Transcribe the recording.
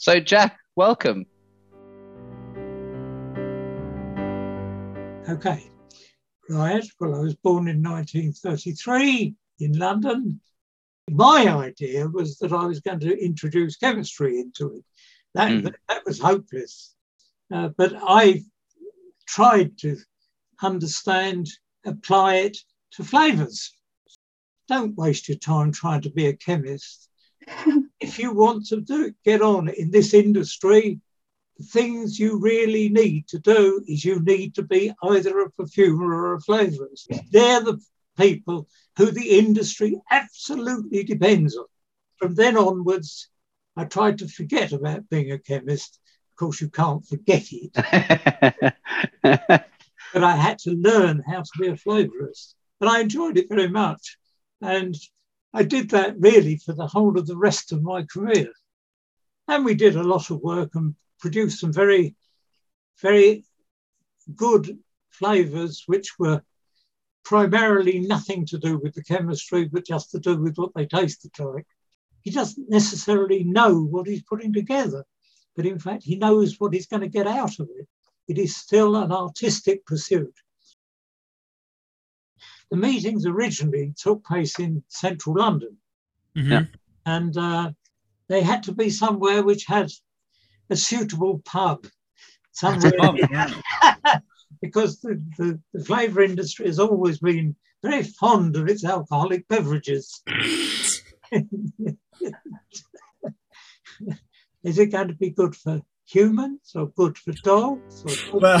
So, Jack, welcome. Okay. Right. Well, I was born in 1933 in London. My idea was that I was going to introduce chemistry into it. That, mm. that, that, was hopeless. Uh, but I tried to understand, apply it to flavours. Don't waste your time trying to be a chemist. if you want to do get on in this industry, the things you really need to do is you need to be either a perfumer or a flavorist. They're the people who the industry absolutely depends on. From then onwards, I tried to forget about being a chemist. Of course, you can't forget it. but I had to learn how to be a flavorist. And I enjoyed it very much. And I did that really for the whole of the rest of my career. And we did a lot of work and produced some very, very good flavors, which were primarily nothing to do with the chemistry, but just to do with what they tasted like. He doesn't necessarily know what he's putting together, but in fact, he knows what he's going to get out of it. It is still an artistic pursuit. The meetings originally took place in central London, mm-hmm. and uh, they had to be somewhere which had a suitable pub somewhere. because the, the, the flavour industry has always been very fond of its alcoholic beverages. Is it going to be good for humans or good for dogs? Or well,